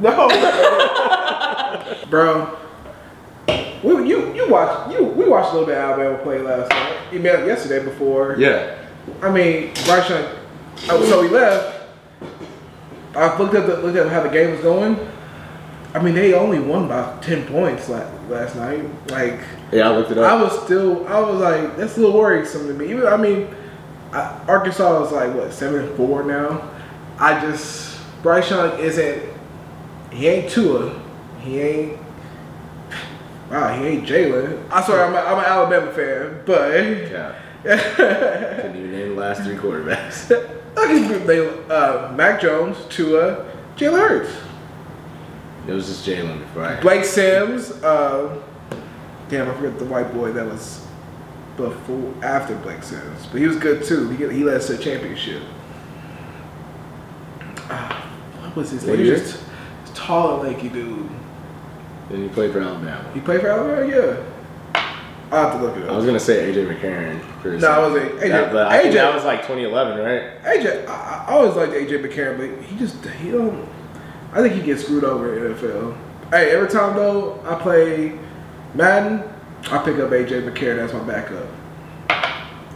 No, bro. We, you you watched you we watched a little bit of Alabama play last night. You met yesterday before. Yeah. I mean, Bryce Young. Oh, so he left. I looked at the looked at how the game was going. I mean, they only won by ten points last, last night. Like, Yeah, I looked it up. I was still, I was like, that's a little worrisome to me. Even, I mean, I, Arkansas is like what seven and four now. I just Bryce Young isn't. He ain't Tua. He ain't. Wow, he ain't Jalen. I'm sorry, I'm, a, I'm an Alabama fan, but yeah. Couldn't even name the last three quarterbacks. Look they uh, Mac Jones, Tua, Jalen Hurts, It was just Jalen before I. Blake Sims. Uh, damn, I forget the white boy that was before after Blake Sims, but he was good too. He he led us to a championship. Ah, what was his What name? Tall and lanky dude. Then he played for Alabama. He played for Alabama. Yeah, I have to look it I was gonna say AJ McCarron. For No, I wasn't. AJ That- but I AJ that was like 2011, right? AJ, I, I always liked AJ McCarron, but he just he don't. I think he gets screwed over in NFL. Hey, every time though I play Madden, I pick up AJ McCarron as my backup.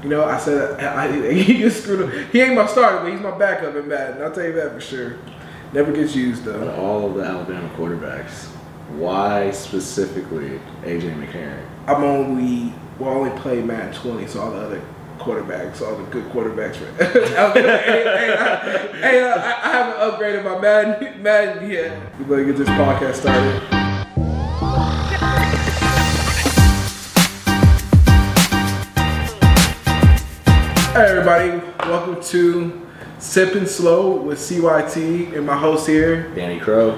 You know, I said I, I, he gets screwed up. He ain't my starter, but he's my backup in Madden. I'll tell you that for sure. Never gets used though. of all of the Alabama quarterbacks, why specifically AJ McCarron? I'm only well, I only play Madden 20, so all the other quarterbacks, all the good quarterbacks. Hey, hey, I, hey, I, I haven't upgraded my Madden, Madden yet. We better get this podcast started. Hey everybody, welcome to Sipping Slow with CYT and my host here. Danny Crow.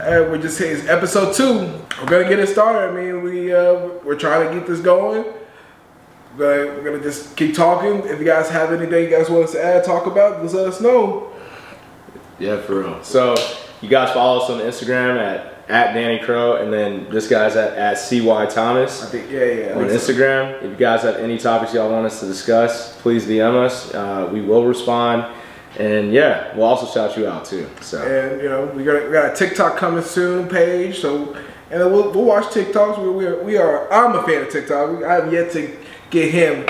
Uh, we're just here. it's episode two. We're gonna get it started. I mean, we uh, we're trying to get this going. We're gonna, we're gonna just keep talking. If you guys have anything you guys want us to add, talk about, just let us know. Yeah, for real. So you guys follow us on Instagram at at Danny Crow, and then this guy's at at CY Thomas. I think, yeah, yeah. On think so. Instagram. If you guys have any topics y'all want us to discuss, please DM us. Uh, we will respond. And yeah, we'll also shout you out too. So And you know, we got we got a TikTok coming soon page. So and we'll, we'll watch TikToks. We, we are we are. I'm a fan of TikTok. I have yet to get him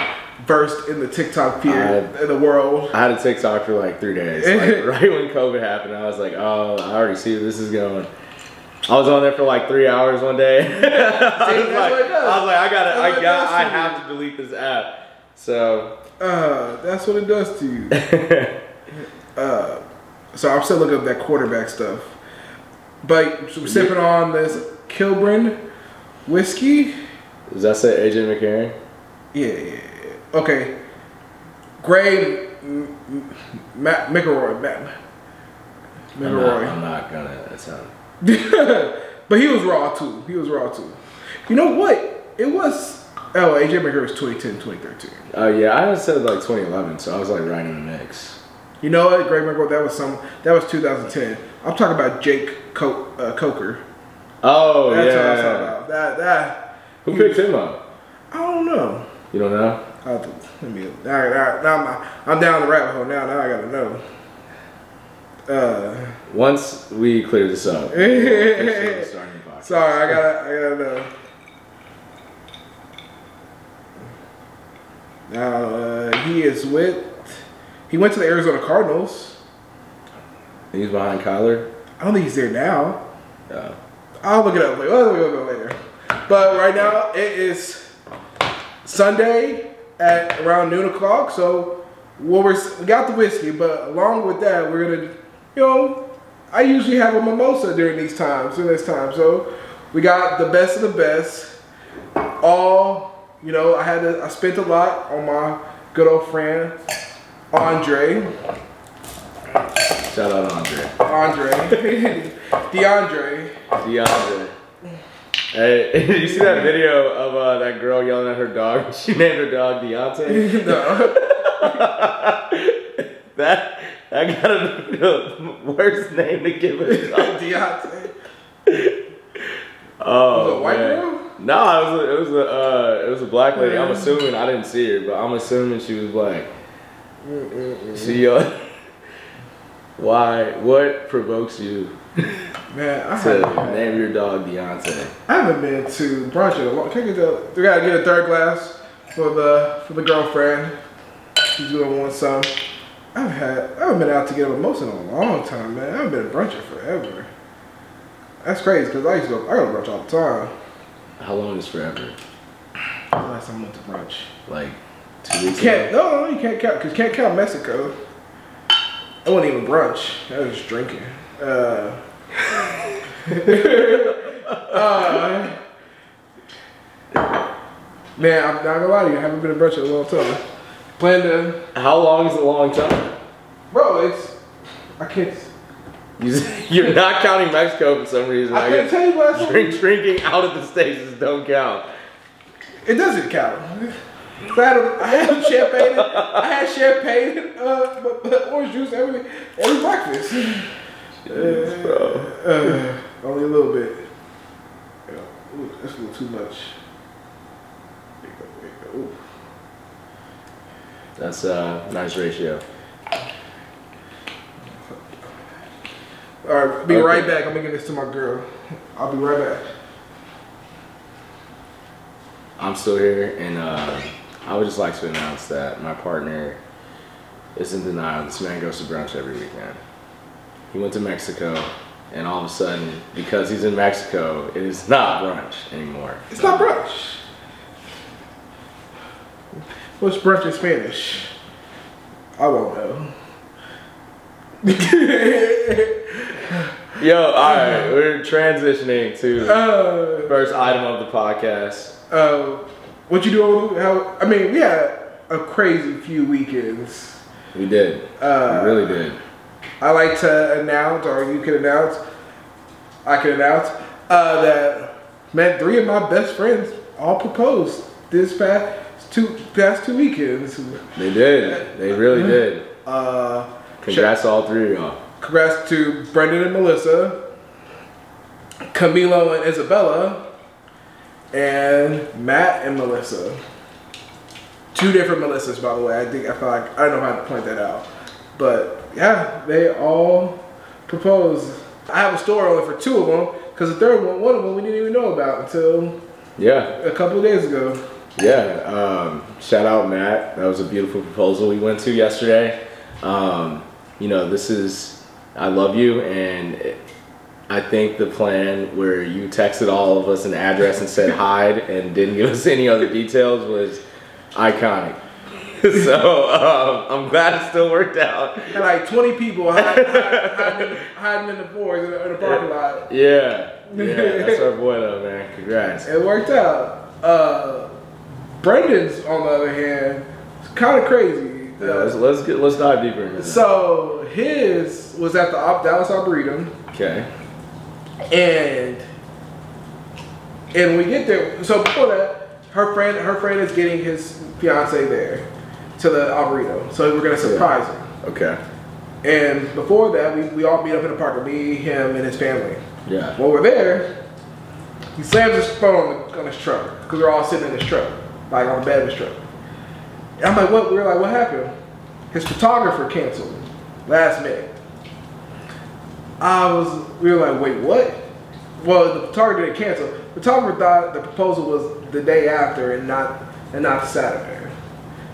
versed in the TikTok fear in the world. I had a TikTok for like three days. Like, right when COVID happened, I was like, oh, I already see where this is going. I was on there for like three hours one day. I, was like, what it does. I was like, I gotta, That's I got, I have to delete this app. So Uh, that's what it does to you. Uh, so I'm still looking up that quarterback stuff. But we're sipping on this Kilburn whiskey. does that say AJ McCarron? Yeah, yeah, yeah. Okay. Gray M- M- Matt McElroy. Matt I'm not, McElroy. I'm not gonna. That sound. but he was raw too. He was raw too. You know what? It was. Oh, AJ McCarron was 2010, 2013. Oh yeah, I said like 2011, so I was like right in the mix. You know what? Greg McElroy, that was some. That was 2010. I'm talking about Jake Co- uh, Coker. Oh That's what I'm yeah. talking about. That that. Who picked him up? I don't know. You don't know? I have to, let me. All right, all right, now I'm, I'm down the rabbit hole now. Now I gotta know. Uh, Once we clear this up, we'll officially start the podcast. sorry, I gotta, I gotta know. Now uh, he is with. He went to the Arizona Cardinals. He's behind Kyler. I don't think he's there now. Yeah. I'll look it up later. I'll look it up later. But right now it is Sunday at around noon o'clock. So we're, we got the whiskey, but along with that, we're gonna, you know, I usually have a mimosa during these times, during this time. So we got the best of the best. All, you know, I had to, I spent a lot on my good old friend Andre. Shout out Andre. Andre. DeAndre. DeAndre. Hey, did you see that video of uh, that girl yelling at her dog? She named her dog Deontay. no. that that got a the worst name to give a dog. Deontay. Oh, Was it a white man. girl? No, it was a, it was a uh, it was a black lady. I'm assuming I didn't see her, but I'm assuming she was black. She yelled. Why? What provokes you Man, I to haven't, name your dog Deontay? I haven't been to brunch in a long. Can get the, we gotta get a third glass for the for the girlfriend. She's gonna want some. I've had I haven't been out to get a mimosa in a long time, man. I haven't been to brunch in forever. That's crazy because I used to go I go to brunch all the time. How long is forever? Last time I went to brunch. Like two weeks Can't ago? no, no you can't count because can't count Mexico. It wasn't even brunch. I was just drinking. Uh, uh, man, I'm not gonna lie to you. I haven't been to brunch in a long time. Plan to, How long is a long time? bro. It's I can't. You- You're not counting Mexico for some reason. I I can't tell you last time. drink, drinking out of the states don't count. It doesn't count. I had, a, I had champagne. I had champagne, uh, but, but orange juice every every breakfast. Jeez, bro. Uh, only a little bit. Yeah. Ooh, that's a little too much. There you go, there you go. Ooh. That's a nice ratio. All right, be Okay. right back. I'm gonna give this to my girl. I'll be right back. I'm still here, and uh, I would just like to announce that my partner is in denial. This man goes to brunch every weekend. He went to Mexico, and all of a sudden, because he's in Mexico, it is not brunch anymore. It's not brunch. What's brunch in Spanish? I won't know. Yo, all right, we're transitioning to uh, first item of the podcast. uh, what you doing? How? I mean, we had a crazy few weekends. We did. Uh, we really did. I like to announce, or you can announce, I can announce uh, that man, three of my best friends all proposed this past two past two weekends. They did. They really did. Uh, Congrats to all three of y'all. congrats to Brendan and Melissa, Camilo and Isabella, and Matt and Melissa. Two different Melissas, by the way. I think I feel like I don't know how to point that out, but yeah, they all proposed. I have a story only for two of them because the third one, one of them, we didn't even know about until Yeah, a couple of days ago. Yeah, um, shout out Matt. That was a beautiful proposal we went to yesterday. Um, you know, this is I love you, and it- I think the plan where you texted all of us an address and said hide and didn't give us any other details was iconic. so um, I'm glad it still worked out. Like 20 people hiding, hiding, in, the, hiding in the forest in the, parking lot. Yeah, yeah, that's our boy though, man. Congrats. It worked out. Uh, Brendan's, on the other hand, is kind of crazy. Yeah, let's let's get let's dive deeper into. So his was at the Op- Dallas Arboretum, Okay. And and we get there. So before that, her friend her friend is getting his fiance there to the Arboretum. So we're gonna surprise him. Okay. And before that, we, we all meet up in the park. Me, him, and his family. Yeah. While we're there, he slams his phone on his truck because we're all sitting in his truck, like on the bed of his truck. And I'm like, what? We are like, what happened? His photographer canceled last minute. I was, we were like, wait, what? Well, the photographer didn't cancel. The photographer thought the proposal was the day after and not and not Saturday.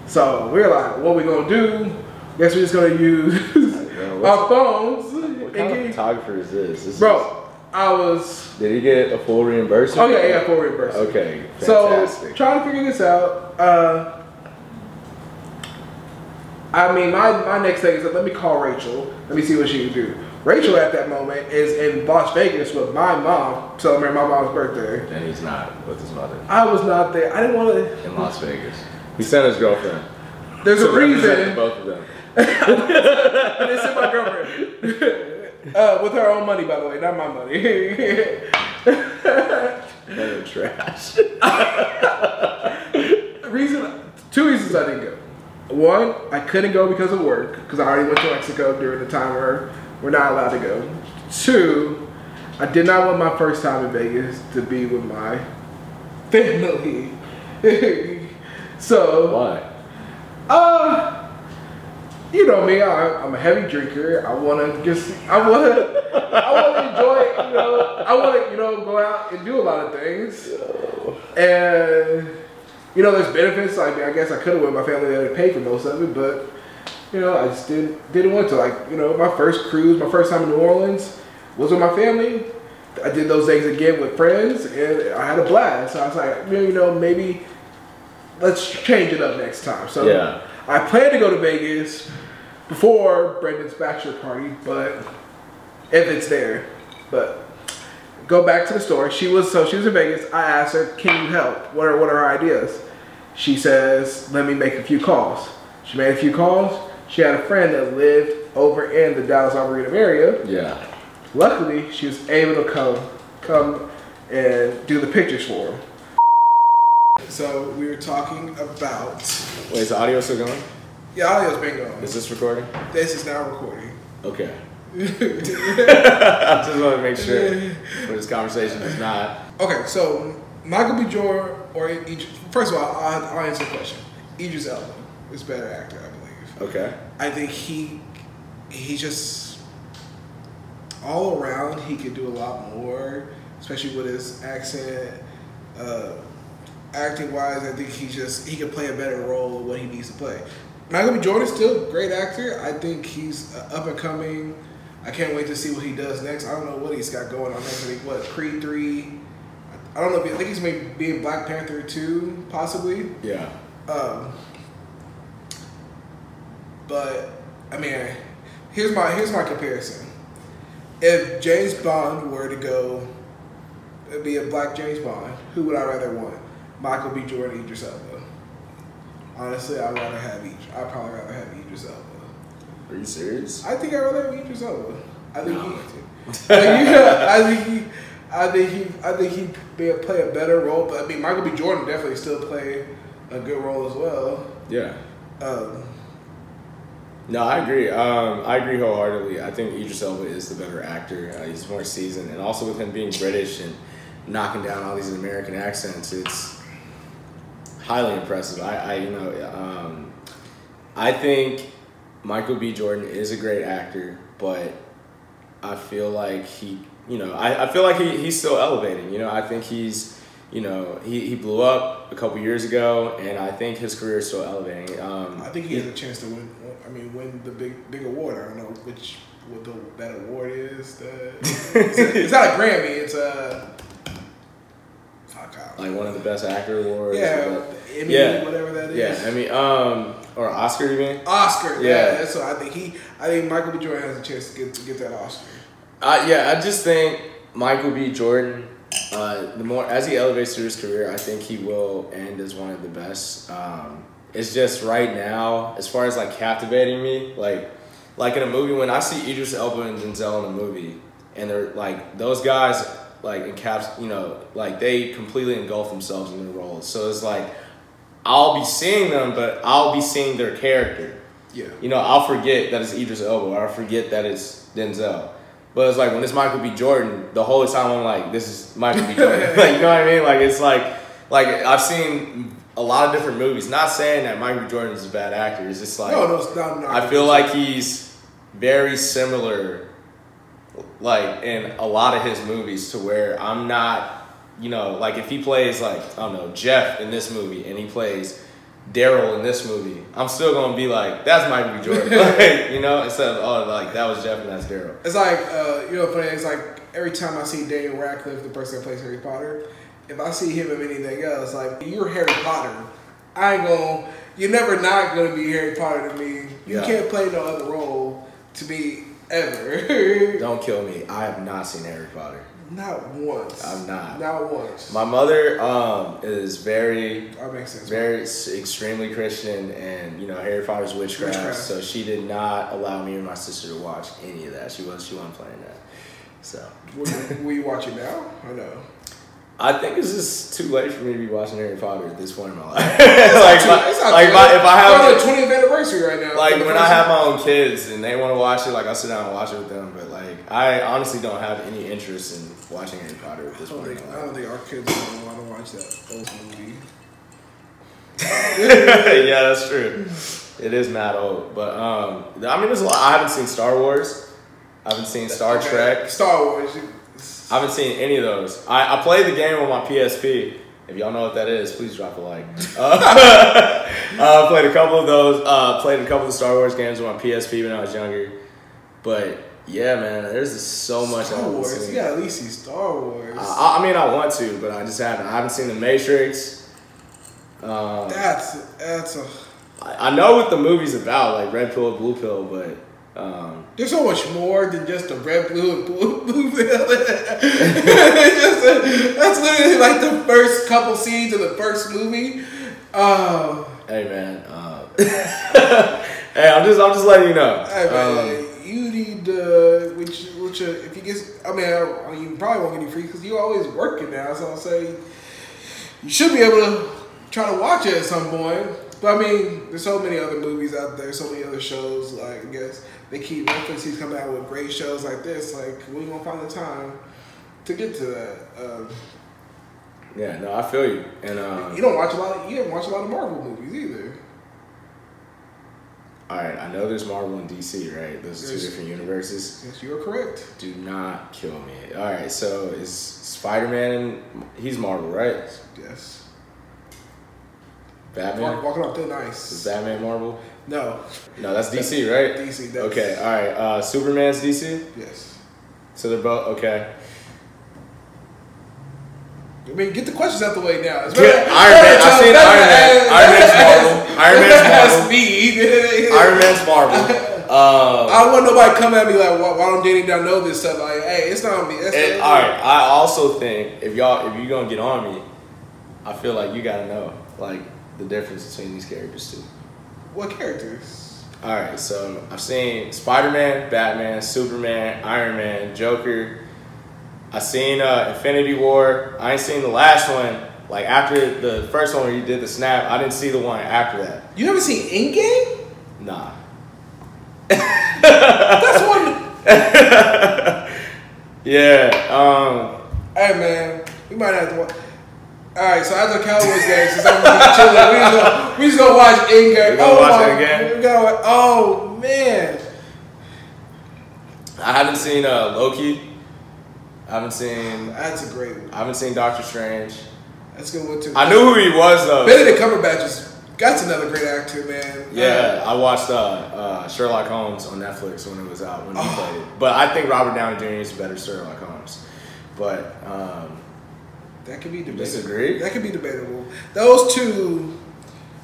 So we were like, what we gonna do? Guess we're just gonna use our phones What and kind of photographer is this? this is- bro. I was Did he get a full reimbursement? Oh yeah, yeah, full reimbursement. Okay, fantastic. So trying to figure this out. Uh, I mean, my, my next thing is that let me call Rachel. Let me see what she can do. Rachel at that moment is in Las Vegas with my mom celebrating my mom's birthday. and he's not with his mother I was not there. I didn't want to. in Las Vegas. He sent his girlfriend. There's to a reason. both of them. This is my girlfriend. uh, with her own money, by the way, not my money. They're trash. reason, two reasons I didn't go. One, I couldn't go because of work, because I already went to Mexico during the time where we're not allowed to go. Two, I did not want my first time in Vegas to be with my family. so, Why? uh, you know me, I, I'm a heavy drinker. I want to just, I want to, I want to enjoy, you know, I want to, you know, go out and do a lot of things. And, you know, there's benefits. Like, I guess I could have went with my family that paid for most of it, but, you know, I just didn't, didn't want to. Like, you know, my first cruise, my first time in New Orleans was with my family. I did those things again with friends, and I had a blast. So I was like, you know, maybe let's change it up next time. So Yeah. I plan to go to Vegas before Brendan's bachelor party, but if it's there, but go back to the story. She was so she was in Vegas. I asked her, "Can you help? What are what are her ideas?" She says, "Let me make a few calls." She made a few calls. She had a friend that lived over in the Dallas Arboretum area. Yeah. Luckily, she was able to come come and do the pictures for him. So we were talking about Wait, is the audio still going? yeah, audio's been going. Is this recording? This is now recording. Okay. I just want to make sure for this conversation is not. Okay, so Michael B. Jordan or Idris, first of all, I'll, I'll answer the question. Idris Elba is better actor, I believe. Okay. I think he he just all around he could do a lot more, especially with his accent. Uh, acting wise, I think he just he could play a better role of what he needs to play. Michael B. Jordan's still a great actor. I think he's uh, up and coming. I can't wait to see what he does next. I don't know what he's got going on next. I think what Creed three. I don't know. I think he's maybe being Black Panther two, possibly. Yeah. Um, but I mean, here's my here's my comparison. If James Bond were to go, it'd be a black James Bond. Who would I rather want? Michael B. Jordan, Idris Elba. Honestly, I'd rather have each. I'd probably rather have Idris Elba. Are you serious? I think I'd rather have Idris Elba. I think he. I think, I think he. I think he. I think he be play a better role. But I mean, Michael B. Jordan definitely still play a good role as well. Yeah. Um, No, I agree. Um, I agree wholeheartedly. I think Idris Elba is the better actor. Uh, he's more seasoned, and also with him being British and knocking down all these American accents, it's highly impressive. I, I you know, um, I think Michael B. Jordan is a great actor, but I feel like he, you know, I, I feel like he, he's still elevating. You know, I think he's, you know, he, he blew up a couple years ago, and I think his career is still elevating. Um, I think he has a chance to win. I mean, win the big big award. I don't know which what the, that award is. The, it's, a- it's not a Grammy. It's a like one of the best actor awards. yeah, Emmy, Yeah. whatever that is. yeah. I mean, um, or Oscar, you mean? Oscar. Yeah, Yeah. what I think. He, I think Michael B. Jordan has a chance to get to get that Oscar. Uh, yeah, I just think Michael B. Jordan. Uh, the more as he elevates through his career, I think he will end as one of the best. Um, it's just right now, as far as like captivating me, like like in a movie when I see Idris Elba and Denzel in a movie, and they're like those guys like encaps, you know, like they completely engulf themselves in their roles. So it's like I'll be seeing them, but I'll be seeing their character. Yeah. You know, I'll forget that it's Idris Elba, I'll forget that it's Denzel. But it's like when it's Michael B. Jordan, the whole time I'm like, this is Michael B. Jordan. like, you know what I mean? Like it's like, like I've seen a lot of different movies. Not saying that Michael B. Jordan is a bad actor. It's just like no, no, it's not. not I feel like he's very similar, like in a lot of his movies, to where I'm not, you know, like if he plays like I don't know Jeff in this movie and he plays Daryl in this movie, I'm still gonna be like, that's Michael B. Jordan, like, you know, instead of oh like that was Jeff and that's Daryl. It's like uh, you know, funny. It's like every time I see Daniel Radcliffe, the person that plays Harry Potter, if I see him in anything else, like you're Harry Potter, I ain't gonna. You're never not gonna be Harry Potter to me. You Yeah. can't play no other role to me ever. Don't kill me. I have not seen Harry Potter. Not once. I'm not. Not once. My mother um, is very that makes sense. very extremely Christian, and you know Harry Potter's witchcraft, Witchcraft. So she did not allow me and my sister to watch any of that. She was she wasn't playing that. So Will you, will you watch it now I no? I think it's just too late for me to be watching Harry Potter at this point in my life. like, my- It's not like too my- late. if I have the 20th anniversary right now. like when I have my own kids and they want to watch it, like I'll sit down and watch it with them. But like I honestly don't have any interest in watching Harry Potter at this point. think in I don't think our kids want to watch that old movie. yeah, that's true. It is mad old, but um, I mean, there's a lot. I haven't seen Star Wars. I haven't seen Star Okay, Trek. Star Wars. you- I haven't seen any of those. I, I played the game on my PSP. If y'all know what that is, please drop a like. Uh, uh, played a couple of those. Uh, played a couple of Star Wars games on my PSP when I was younger. But yeah, man, there's so much Star Wars. seen. You gotta at least see Star Wars. I, I mean, I want to, but I just haven't. I haven't seen the Matrix. Um, that's that's a. I I know what the movie's about, like red pill, blue pill, but um, There's so much more than just the red, blue, and blue, blue that's literally like the first couple scenes of the first movie. Uh, hey man, uh, hey, I'm just I'm just letting you know. hey, man, Um, you need uh, which which uh, if you get, I mean, I, you probably won't get any free because you're always working now. So I'll say you should be able to try to watch it at some point. But I mean, there's so many other movies out there, so many other shows. Like I guess they keep Netflix keeps coming out with great shows like this. Like we gonna find the time to get to that. Um, yeah, no, I feel you, and um, you don't watch a lot. Of, you didn't watch a lot of Marvel movies either. all right, I know there's Marvel and DC, right? Those are two different universes. Yes, you are correct. Do not kill me. All right, so is Spider Man? He's Marvel, right? Yes. Batman. Walk, walking off thin Is ice. Batman Marvel? No, No, that's DC, right? DC. That's, Okay, all right. Uh, Superman's DC. Yes. So they're both okay. I mean, get the questions out the way now. It's Yeah, Iron Man. I've seen Iron Man. Iron Man's Marvel. Iron Man's Marvel. Iron Man's Marvel. Um, I don't want nobody come at me like, why, why don't Danny down know this stuff? Like, hey, it's not on me. That's and, all right. I also think if y'all if you gonna get on me, I feel like you gotta know like the difference between these characters too. What characters? All right, so I've seen Spider Man, Batman, Superman, Iron Man, Joker. I seen uh, Infinity War. I ain't seen the last one. Like after the first one where you did the snap, I didn't see the one after that. You haven't seen Endgame? Nah. That's one. Yeah. Um. hey man, we might have to. Watch. All right, so after the Cowboys game, since gonna be chilling, we just gonna, we just gonna watch. We gonna oh watch my, Endgame? We gotta oh man. I haven't seen uh, Loki. I haven't seen. That's a great one. I haven't seen Doctor Strange. That's a good one too. I knew who he was though. Benedict Cumberbatch is that's another great actor, man. Yeah, I watched uh, uh, Sherlock Holmes on Netflix when it was out when he Oh. played it. But I think Robert Downey Jr. is a better Sherlock Holmes. But um, that could be debatable. Disagree? That could be debatable. Those two.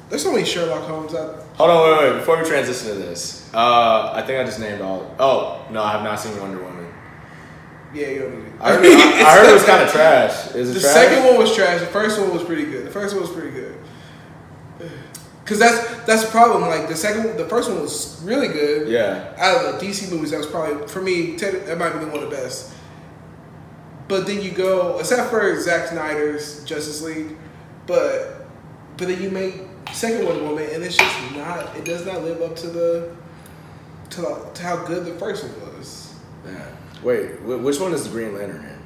There's so many Sherlock Holmes out. hold on, wait, wait. Before we transition to this, uh, I think I just named all. Oh no, I have not seen Wonder Woman. Yeah, you don't need it. I heard, I, I heard it was kind of trash. Is it The trash? second one was trash. The first one was pretty good. The first one was pretty good. Cause that's that's the problem. Like the second, the first one was really good. Yeah. Out of the DC movies, that was probably for me. That might be one of the best. But then you go, except for Zack Snyder's Justice League, but but then you make second Wonder Woman, and it's just not. It does not live up to the to, the, to how good the first one was. yeah. Wait, which one is the Green Lantern in?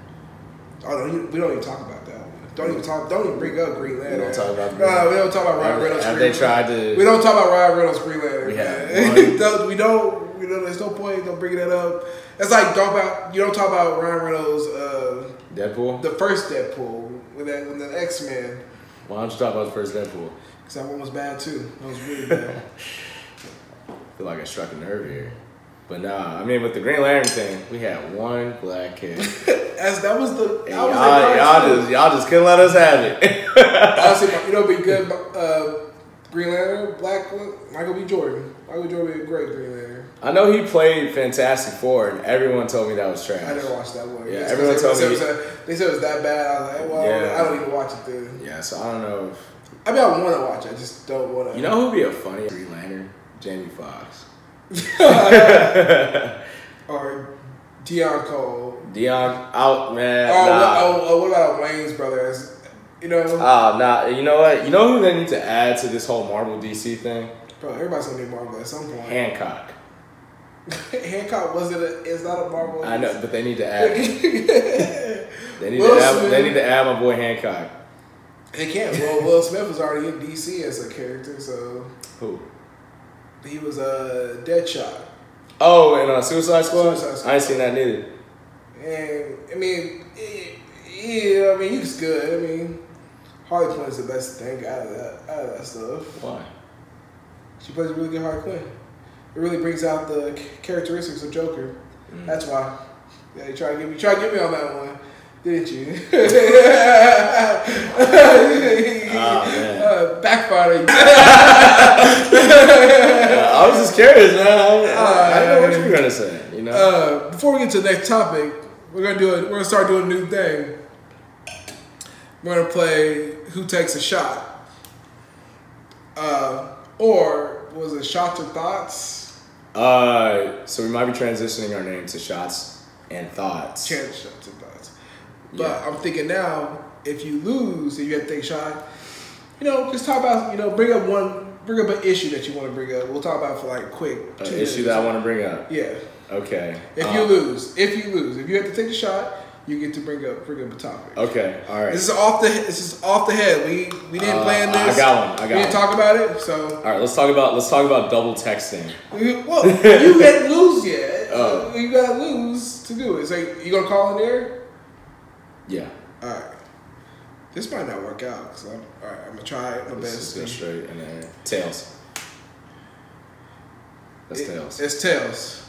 Oh no, we don't even talk about that one. Don't even talk. Don't even bring up Green Lantern. We don't talk about No, we don't talk about Ryan Reynolds. have they tried to? We don't talk about Ryan Reynolds Green Lantern. We have man. Don't- we don't. We don't. There's no point. Don't bring that up. It's like talk about. You don't talk about Ryan Reynolds. Uh, Deadpool. the first Deadpool with that when the X Men. Why don't you talk about the first Deadpool? Cause that one was bad too. That was really bad. I feel like I struck a nerve here. But nah, I mean, with the Green Lantern thing, we had one black kid. As that was the. That y'all, their y'all just y'all just couldn't let us have it. Honestly, you know, be good. Uh, Green Lantern, Black one, Michael B. Jordan. Michael B. Jordan would be a great Green Lantern. I know he played Fantastic Four, and everyone told me that was trash. I never watched that one. Yeah, everyone they told said me- that- they said it was that bad. I was like, well, Yeah. I don't even watch it then. Yeah, so I don't know. If, I mean, I want to watch it. I just don't want to. you know who'd be a funny Green Lantern? Jamie Foxx. or Deon Cole. Dion out, oh, man. Oh, nah. what, oh, oh, what about Wayans brothers? You know, Oh, nah. You know what? You know who they need to add to this whole Marvel DC thing? bro, everybody's gonna be Marvel at some point. Hancock. Hancock wasn't. A, is not a Marvel. I know, but they need to add. They need Will to add. Smith. They need to add my boy Hancock. They can't. Well, Will Smith was already in DC as a character, so Who? he was a Deadshot. Oh, and uh, Suicide Squad. Suicide Squad. I ain't seen that neither. And I mean, yeah, I mean, he's good. I mean, Harley Quinn is the best thing out of that out of that stuff. Why? She plays a really good Harley Quinn. It really brings out the characteristics of Joker. Mm. That's why. Yeah, you try to get me, try to get me on that one, didn't you? Oh, man. Uh, backfired. I was just curious, man. I, I, I didn't know what you were gonna say. You know. Uh, before we get to the next topic, we're gonna do it. We're gonna start doing a new thing. We're gonna play Who Takes a Shot, uh, or was it Shots or Thoughts? Uh, so we might be transitioning our name to shots and thoughts. Chance Shots or Thoughts. But Yeah. I'm thinking now, if you lose and you have to take a shot, you know, just talk about you know, bring up one, bring up an issue that you want to bring up. We'll talk about it for like quick. An issue minutes. that I want to bring up. Yeah. Okay. If Uh, you lose, if you lose, if you have to take a shot, you get to bring up bring up a topic. Okay. All right. This is off the this is off the head. We we didn't Uh, plan this. I got one, I got we didn't one. talk about it. So All right. Let's talk about let's talk about double texting. well, you didn't lose yet. Oh. You gotta lose to do it. So you gonna call in there? Yeah. All right. This might not work out. Cause I'm all right. I'm gonna try my Let's best. go straight and then tails. That's It- tails. It's tails.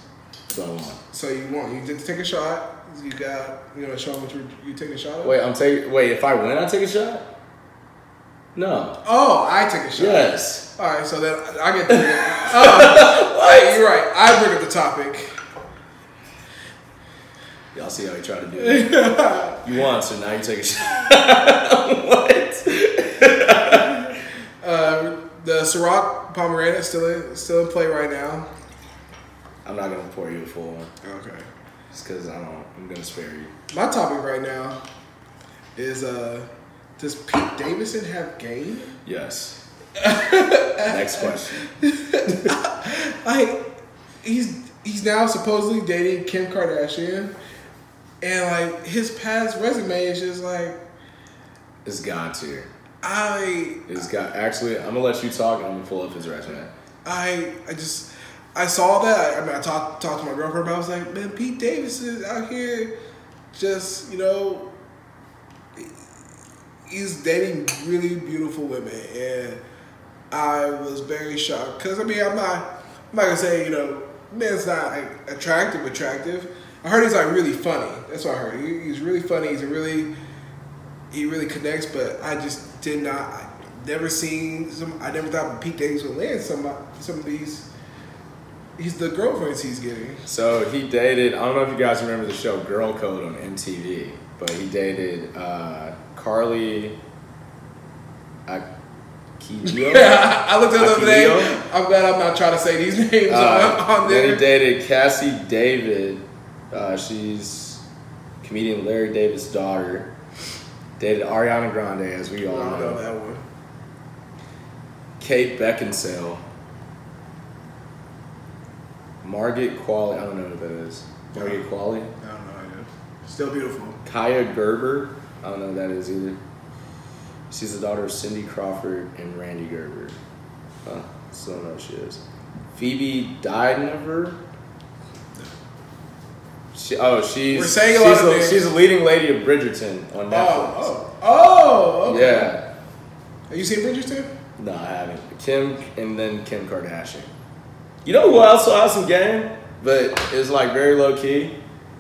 That's what I want. So you want you did take a shot. You got you know show them what you you take a shot. Of? Wait, I'm taking. Wait, if I win, I take a shot. No. Oh, I take a shot. Yes. All right, so then I get. The, oh, hey, you're right. I bring up the topic. Y'all see how he tried to do it. you won, so now you take a shot. what? Uh, the Ciroc Pomegranate is still in, still in play right now. I'm not gonna pour you a full one, Okay. Just because I don't. I'm gonna spare you. My topic right now is uh, does Pete Davidson have game? Yes. Next question. Like, he's he's now supposedly dating Kim Kardashian, and like his past resume is just like It's God tier. I It's got. Actually, I'm gonna let you talk. and I'm gonna pull up his resume. I I just I saw that. I mean, I talked talked to my girlfriend, but I was like, man, Pete Davidson out here, just you know, he's dating really beautiful women, and I was very shocked because I mean, I'm not I'm not gonna say you know, man's not like, attractive, attractive. I heard he's like really funny. That's what I heard. He, he's really funny. He's a really he really connects, but I just did not. I never seen some. I never thought Pete Davidson would land some some of these. He's the girlfriends he's getting. So he dated. I don't know if you guys remember the show Girl Code on MTV, but he dated uh, Carly Aquilio. I looked at the other day. I'm glad I'm not trying to say these names Uh, on, on then there. he dated Cazzie David. Uh, she's comedian Larry David's daughter. Dated Ariana Grande, as we I all don't know know. that one. Kate Beckinsale. Margaret Qualley. I don't know who that is. Margaret Qualley. I don't know. Either. Still beautiful. Kaia Gerber. I don't know who that is either. She's the daughter of Cindy Crawford and Randy Gerber. Huh. Still don't know who she is. Phoebe Dynevor. She, oh, she's We're saying a she's, lot of a, names. she's a leading lady of Bridgerton on oh, Netflix. Oh, oh, oh. Okay. Yeah. Have you seen Bridgerton? No, I haven't. Kim and then Kim Kardashian. You know who else has some game, but is like very low key.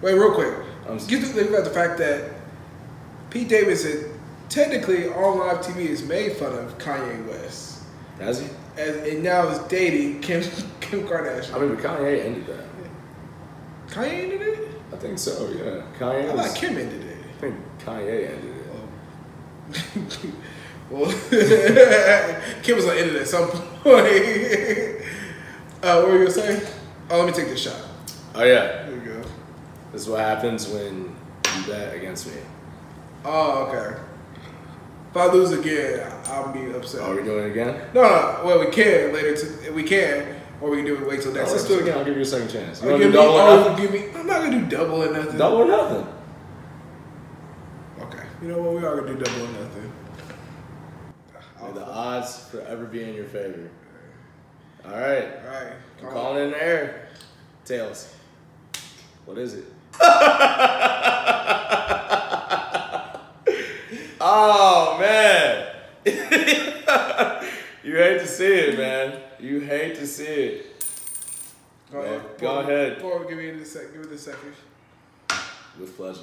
Wait, real quick. I'm- You think about the fact that Pete Davidson technically on live TV is made fun of Kanye West, Has he? and, and now is dating Kim Kim Kardashian. I mean, but Kanye ended that. Kanye ended it. I think so. Yeah, Kanye. I Was, thought Kim ended it. I think Kanye ended it. Oh. well, Kim was on the internet at some point. Uh, what were you gonna say? Oh, let me take this shot. Oh yeah, There you go. this is what happens when you bet against me. Oh, okay. If I lose again, I'll be upset. Are we doing it again? No, no. Well, we can later. To, we can, or we can do it. Wait till No, next. let's do it again. I'll give you a second chance. You Oh, want give to me, do double or oh, nothing? give me. I'm not gonna do double or nothing. Double or nothing. Okay. You know what? We are gonna do double or nothing. May the odds forever be in your favor. All right. All right. I'm calling in the air. Tails. What is it? oh man. you hate to see it, man. You hate to see it. Go Well, ahead. go ahead. Give me the sec. Give me the second. With pleasure.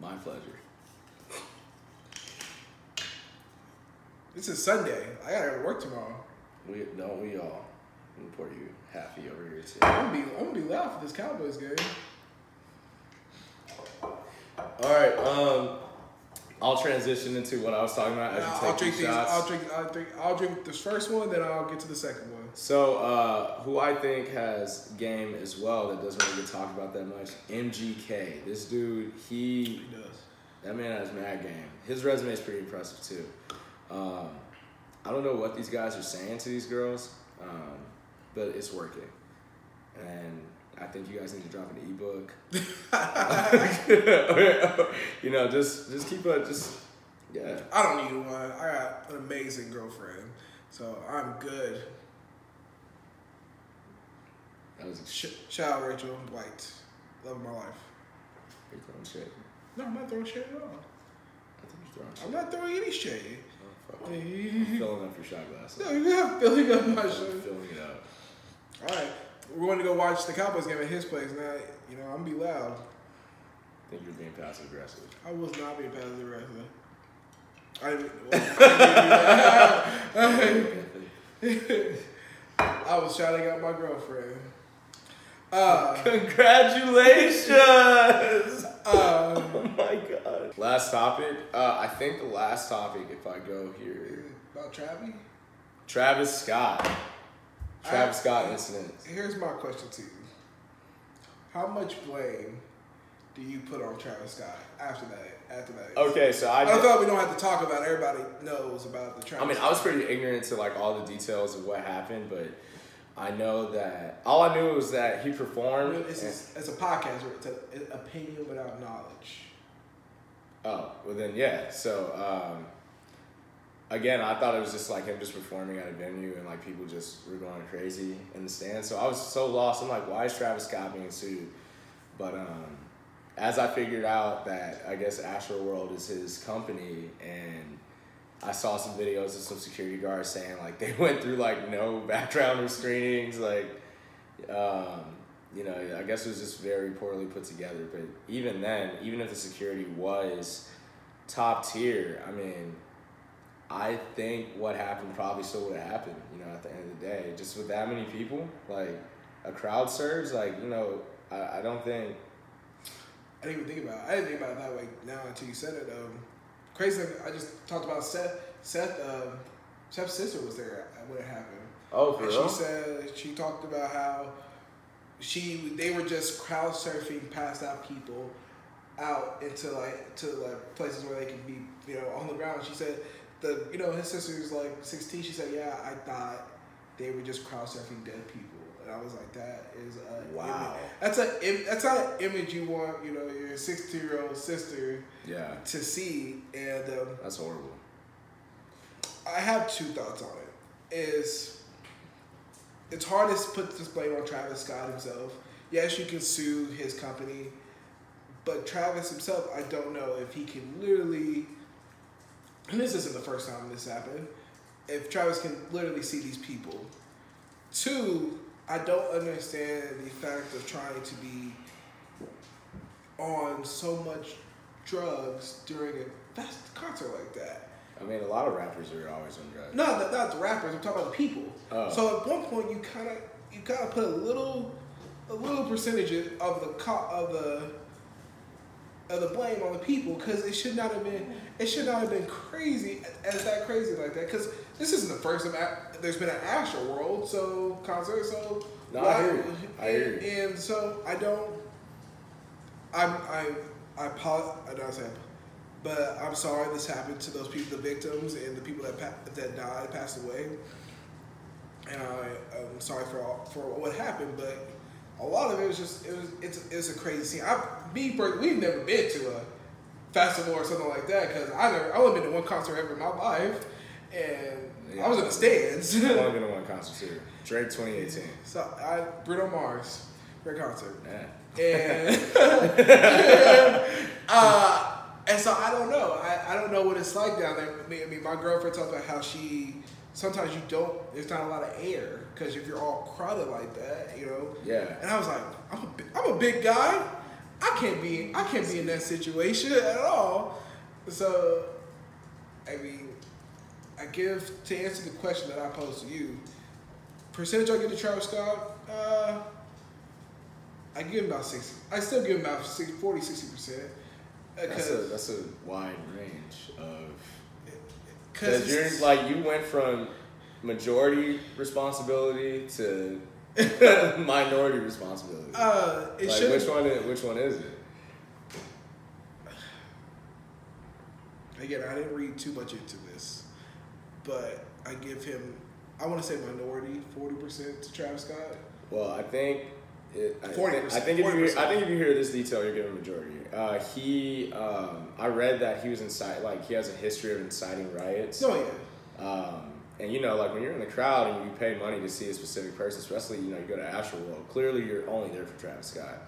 My pleasure. This is Sunday. I gotta go to work tomorrow. We don't we all. Let me pour you halfy over here too. I'm gonna be. I'm gonna be loud for this Cowboys game. All right. Um, I'll transition into what I was talking about as you I'll, take I'll drink these. shots. I'll drink. I'll drink. I'll drink this first one, then I'll get to the second one. So, uh, who I think has game as well that doesn't really get talked about that much, MGK. This dude, he He does. that man has mad game. His resume is pretty impressive too. Um, I don't know what these guys are saying to these girls, um, but it's working. And I think you guys need to drop an ebook. you know, just just keep a just yeah. I don't need one. I got an amazing girlfriend, so I'm good. That was Sh- shout out Rachel White, love of my life. You're throwing shit. No, I'm not throwing shade at all. I think you're throwing shit. I'm not throwing any shade. I'm filling up your shot glass. No, you have filling up my I'm filling it up. All right, we're going to go watch the Cowboys game at his place. Now, you know, I'm gonna be loud. I think you're being passive aggressive. I was not being passive aggressive. I, didn't- well, I was shouting out my girlfriend. Uh, Congratulations! Uh, oh my god. Last topic. Uh, I think the last topic, if I go here, about Travis. Travis Scott. Travis I- Scott incident. Here's my question to you: How much blame do you put on Travis Scott after that? After that, Okay, so I. I thought we don't have to talk about. it. Everybody knows about the Travis. I mean, I was pretty ignorant to like all the details of what happened, but I know that all I knew was that he performed. It's, and- it's, a podcast. It's an opinion without knowledge. Oh, well then yeah. So um, again, I thought it was just like him just performing at a venue and like people just were going crazy in the stands. So I was so lost. I'm like, why is Travis Scott being sued? But um, as I figured out that I guess Astroworld is his company and I saw some videos of some security guards saying like they went through like no background screenings, like um, you know, I guess it was just very poorly put together. But even then, even if the security was top tier, I mean, I think what happened probably still would have happened. You know, at the end of the day, just with that many people, like a crowd surge, like you know, I, I don't think. I didn't even think about. it. I didn't think about it that way now until you said it. Um, crazy. thing, I just talked about Seth. Seth. Um, Seth's sister was there when it happened. Oh, for and she said she talked about how she they were just crowd surfing past out people out into like to like places where they could be you know on the ground. She said the you know his sister's like sixteen. She said yeah I thought they were just crowd surfing dead people. And I was like, that is a Wow. Image. That's a im- that's not an image you want, you know, your sixteen year old sister yeah, to see. And um, that's horrible. I have two thoughts on it. Is it's hard to put this blame on Travis Scott himself. Yes, you can sue his company, but Travis himself, I don't know if he can literally. And this isn't the first time this happened. If Travis can literally see these people, two, I don't understand the fact of trying to be on so much drugs during a fest concert like that. I mean, a lot of rappers are always on drugs. No, not, not the rappers. I'm talking about the people. Oh. So at one point, you kind of you kind of put a little a little percentage of the co- of the of the blame on the people because it should not have been it should not have been crazy as that crazy like that because this isn't the first time there's been an Astroworld so concert so No, I hear you. I hear and, you. and so I don't I'm I I apologize I don't say but I'm sorry this happened to those people the victims and the people that pa- that died passed away and I I'm sorry for all, for what happened but a lot of it was just it was it's it's a crazy scene. I me we've never been to a festival or something like that because I never I only been to one concert ever in my life, and Yeah. I was in the stands. I've only been to one concert too. Drake 2018. so I Bruno Mars, great concert. Yeah. and uh, and so I don't know. I, I don't know what it's like down there. I mean, I mean, my girlfriend talks about how she sometimes you don't. There's not a lot of air because if you're all crowded like that, you know. Yeah. And I was like, I'm a, I'm a big guy. I can't be I can't be in that situation at all. So, I mean, I give to answer the question that I posed to you. Percentage I give to Travis Scott. Uh, I give him about 60. I still give him about 60, 40, 60 percent. That's a that's a wide range of because you're like you went from majority responsibility to minority responsibility. uh, it like should. which one? Is, which one is it? Again, I didn't read too much into this, but I give him. I want to say minority, forty percent to Travis Scott. Well, I think. It, I, 40%, I think if you hear, 40%. I think if you hear this detail, you're giving majority. Uh, he, um, I read that he was incite like he has a history of inciting riots. Oh yeah. Um, and you know, like when you're in the crowd and you pay money to see a specific person, especially you know you go to Astroworld. Clearly, you're only there for Travis Scott.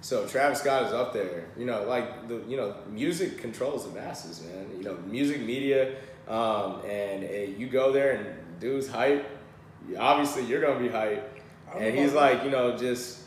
So Travis Scott is up there. You know, like the you know music controls the masses, man. You know, music media, um, and uh, you go there and dude's hype. Obviously, you're gonna be hype, and he's like you know just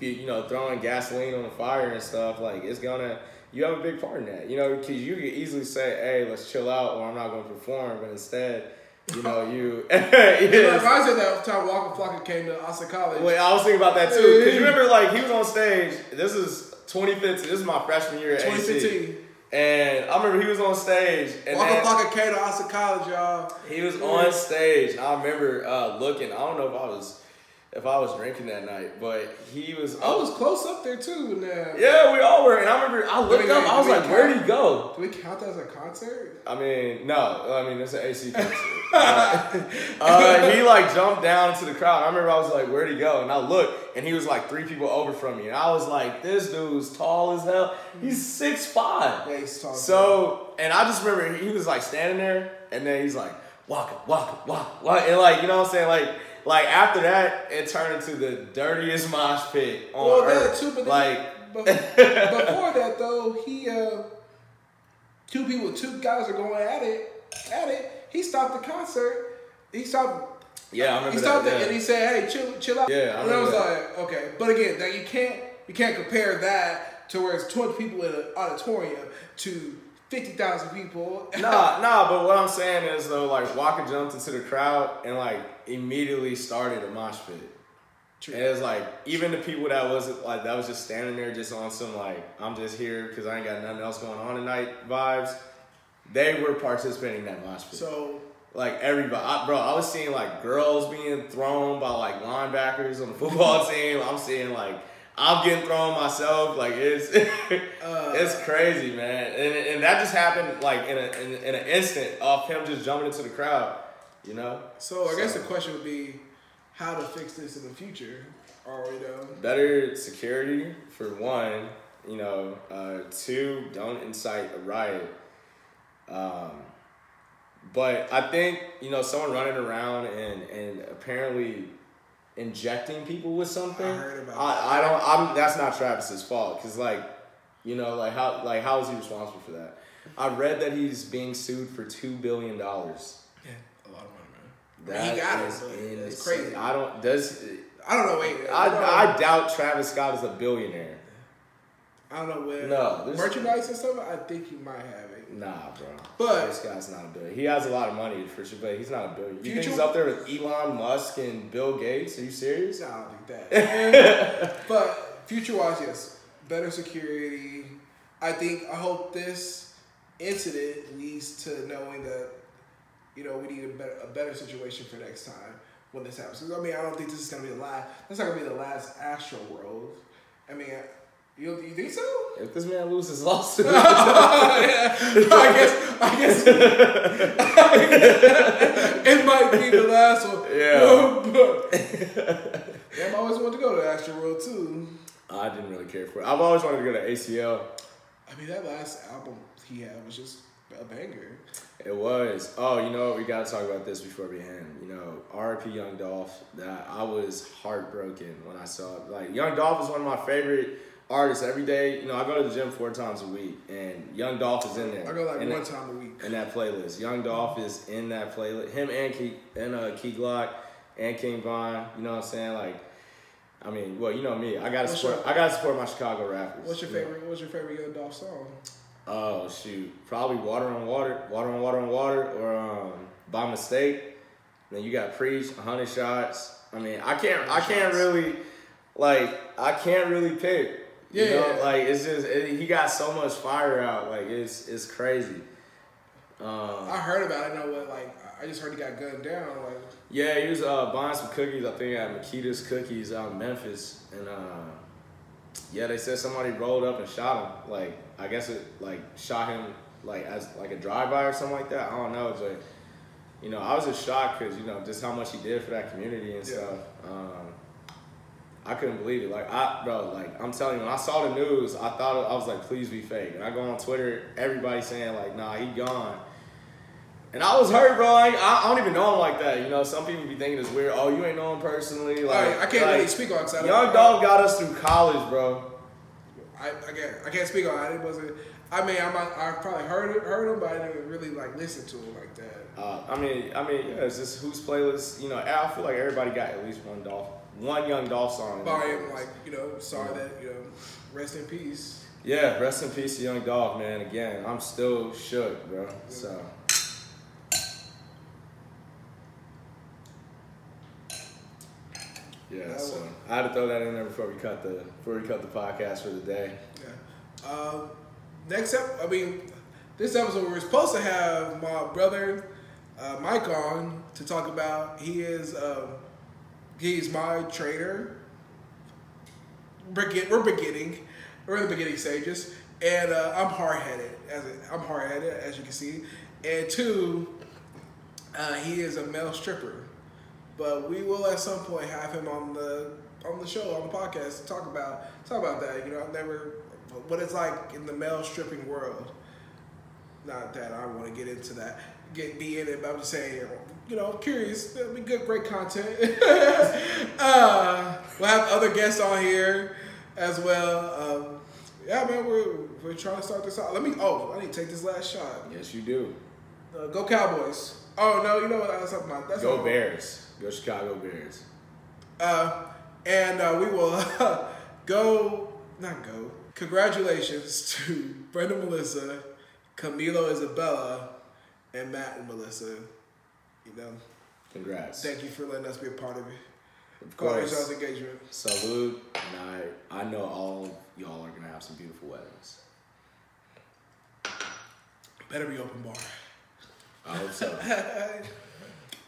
you know throwing gasoline on the fire and stuff. Like it's gonna. You have a big part in that, you know, because you could easily say, "Hey, let's chill out," or "I'm not going to perform," but instead, you know, you. Yes. reminds me of that time Waka Flocka came to Austin College. Wait, I was thinking about that too. Because you remember, like, he was on stage. This is 2015. This is my freshman year at AC. 2015. And I remember he was on stage. And Waka Flocka came to Austin College, y'all. he was on stage. And I remember uh, looking. I don't know if I was if I was drinking that night, but he was. I was close up there too. And, uh, Yeah, we all were. And I remember I looked Wait, up. wait, I was like, where'd he go? Do we count that as a concert? I mean, no. I mean, it's an AC concert. uh, he like jumped down into the crowd. I remember I was like, "Where'd he go?" And I looked, and he was like three people over from me. And I was like, "This dude's tall as hell. He's six five. Yeah, he's tall So, and I just remember he was like standing there, and then he's like, "Walk, walk, walk, walk," and like you know what I'm saying, like. Like after that, it turned into the dirtiest mosh pit on Well, earth. that too, but like, but before that though, he uh, two people, two guys are going at it, at it. He stopped the concert. He stopped. yeah, I remember He stopped that. it yeah. and he said, "Hey, chill, chill out." Yeah, I and I was that. like, "Okay," but again, that you can't you can't compare that to where it's twenty people in an auditorium to fifty thousand people. nah, nah, but what I'm saying is though, like Waka jumped into the crowd and like immediately started a mosh pit. True. And it's like even the people that wasn't like that was just standing there just on some like I'm just here because I ain't got nothing else going on tonight vibes. They were participating in that mosh pit. So like everybody, I, bro, I was seeing like girls being thrown by like linebackers on the football team. I'm seeing like I'm getting thrown myself. Like it's Uh, it's crazy, man. And, and that just happened like in, a, in in an instant off him just jumping into the crowd. You know, so I guess the question would be how to fix this in the future. Are we done? better security for one. You know, uh, two, don't incite a riot. Um, but I think you know someone running around and and apparently injecting people with something. I heard about I, I don't. I'm. That's not Travis's fault because like, you know, like how like how is he responsible for that? I read that he's being sued for two billion dollars. Yeah, a lot of money, man. That he got is it, it's crazy. I don't. Does I don't know. Wait, I, I doubt Travis Scott is a billionaire. I don't know where. No, there's- merchandise and stuff. I think you might have it. Nah, bro. But- this guy's not a billionaire. He has a lot of money for sure, but he's not a billionaire. You think he's up there with Elon Musk and Bill Gates? Are you serious? No, I don't think that. but future wise, yes, better security. I think. I hope this incident leads to knowing that you know we need a better, a better situation for next time when this happens. I mean, I don't think this is gonna be the last. That's not gonna be the last Astro World. I mean, you you think so? If this man loses lawsuit, yeah. I guess. I guess. it might be the last one. Yeah. yeah, I always wanted to go to Astroworld too. I didn't really care for it. I've always wanted to go to ACL. I mean, that last album he had was just a banger. It was. Oh, you know what? We got to talk about this before we end. You know, RP Young Dolph. That I was heartbroken when I saw it. Like Young Dolph is one of my favorite artists. Every day, you know, I go to the gym four times a week, and Young Dolph is in there. I go like one that, time a week. in that playlist. Young Dolph is in that playlist. Him and Key and uh, Key Glock and King Von. You know what I'm saying? Like, I mean, well, you know me. I gotta What's support. your- I gotta support my Chicago rappers. What's your you know? favorite? What's your favorite Young Dolph song? Oh shoot, probably water on water, water on water on water, or um, by mistake. Then you got preach, hundred shots. I mean, I can't, I can't really, like, I can't really pick. You Yeah, know, yeah. like it's just it, he got so much fire out. Like it's it's crazy. Um, I heard about it. I know what like I just heard he got gunned down. Like yeah, he was uh, buying some cookies. I think at Makeda's Cookies out in Memphis, and uh, yeah, they said somebody rolled up and shot him. Like I guess it like shot him like as like a drive by or something like that. I don't know, but you know, I was just shocked because you know just how much he did for that community and Yeah. stuff. Um, I couldn't believe it. Like I, bro, like I'm telling you, when I saw the news, I thought I was like, please be fake. And I go on Twitter, everybody saying like, nah, he gone. And I was hurt, bro. Like, I, I don't even know him like that. You know, some people be thinking it's weird. Oh, you ain't know him personally. Like, I, I can't like, really speak on. it I Young Dog got us through college, bro. I, I can't I can't speak on it. It wasn't. I mean, I might I probably heard it, heard him, but I didn't really like listen to him like that. Uh, I mean, I mean, yeah, it's just whose playlist. You know, I feel like everybody got at least one Dolph, one Young Dolph song. him, like you know, sorry that you know, rest in peace. Yeah, rest in peace Young Dolph, man. Again, I'm still shook, bro. So. Yeah, That so one. I had to throw that in there before we cut the before we cut the podcast for the day. Yeah. Um, next up, I mean, this episode we were supposed to have my brother uh, Mike on to talk about. He is um, he's my trainer. Begin, we're beginning. We're in the beginning stages, and uh, I'm hard headed. As I'm hard headed, as you can see, and two, uh, he is a male stripper. But we will at some point have him on the on the show on the podcast to talk about talk about that. You know, I've never what it's like in the male stripping world. Not that I want to get into that, get be in it, but I'm just saying, you know, curious. It'll be good, great content. uh, we'll have other guests on here as well. Um, yeah, man, we're we're trying to start this out. Let me. Oh, I need to take this last shot. Yes, you do. Uh, go Cowboys. Oh no, you know what? I That's something. That's Go Bears. Go Chicago Bears. Uh, and uh, we will go, not go. Congratulations to Brenda Melissa, Camilo Isabella, and Matt and Melissa. You know, Congrats. thank you for letting us be a part of it. Of course College course. engagement. Salute, and I I know all of y'all are gonna have some beautiful weddings. Better be open bar. I hope so.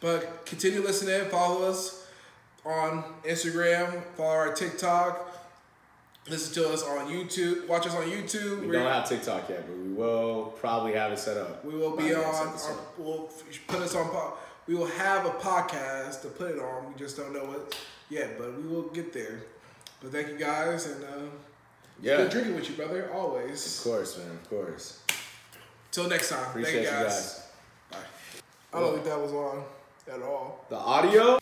But continue listening. Follow us on Instagram. Follow our TikTok. Listen to us on YouTube. Watch us on YouTube. We We're- don't have TikTok yet, but we will probably have it set up. We will be on. Our, we'll put us on. po- We will have a podcast to put it on. We just don't know what yet, but we will get there. But thank you guys, and uh, yeah, good drinking with you, brother. Always. Of course, man. Of course. Till next time. Appreciate thank you you guys. guys. Bye. I don't think that was on at all. The audio.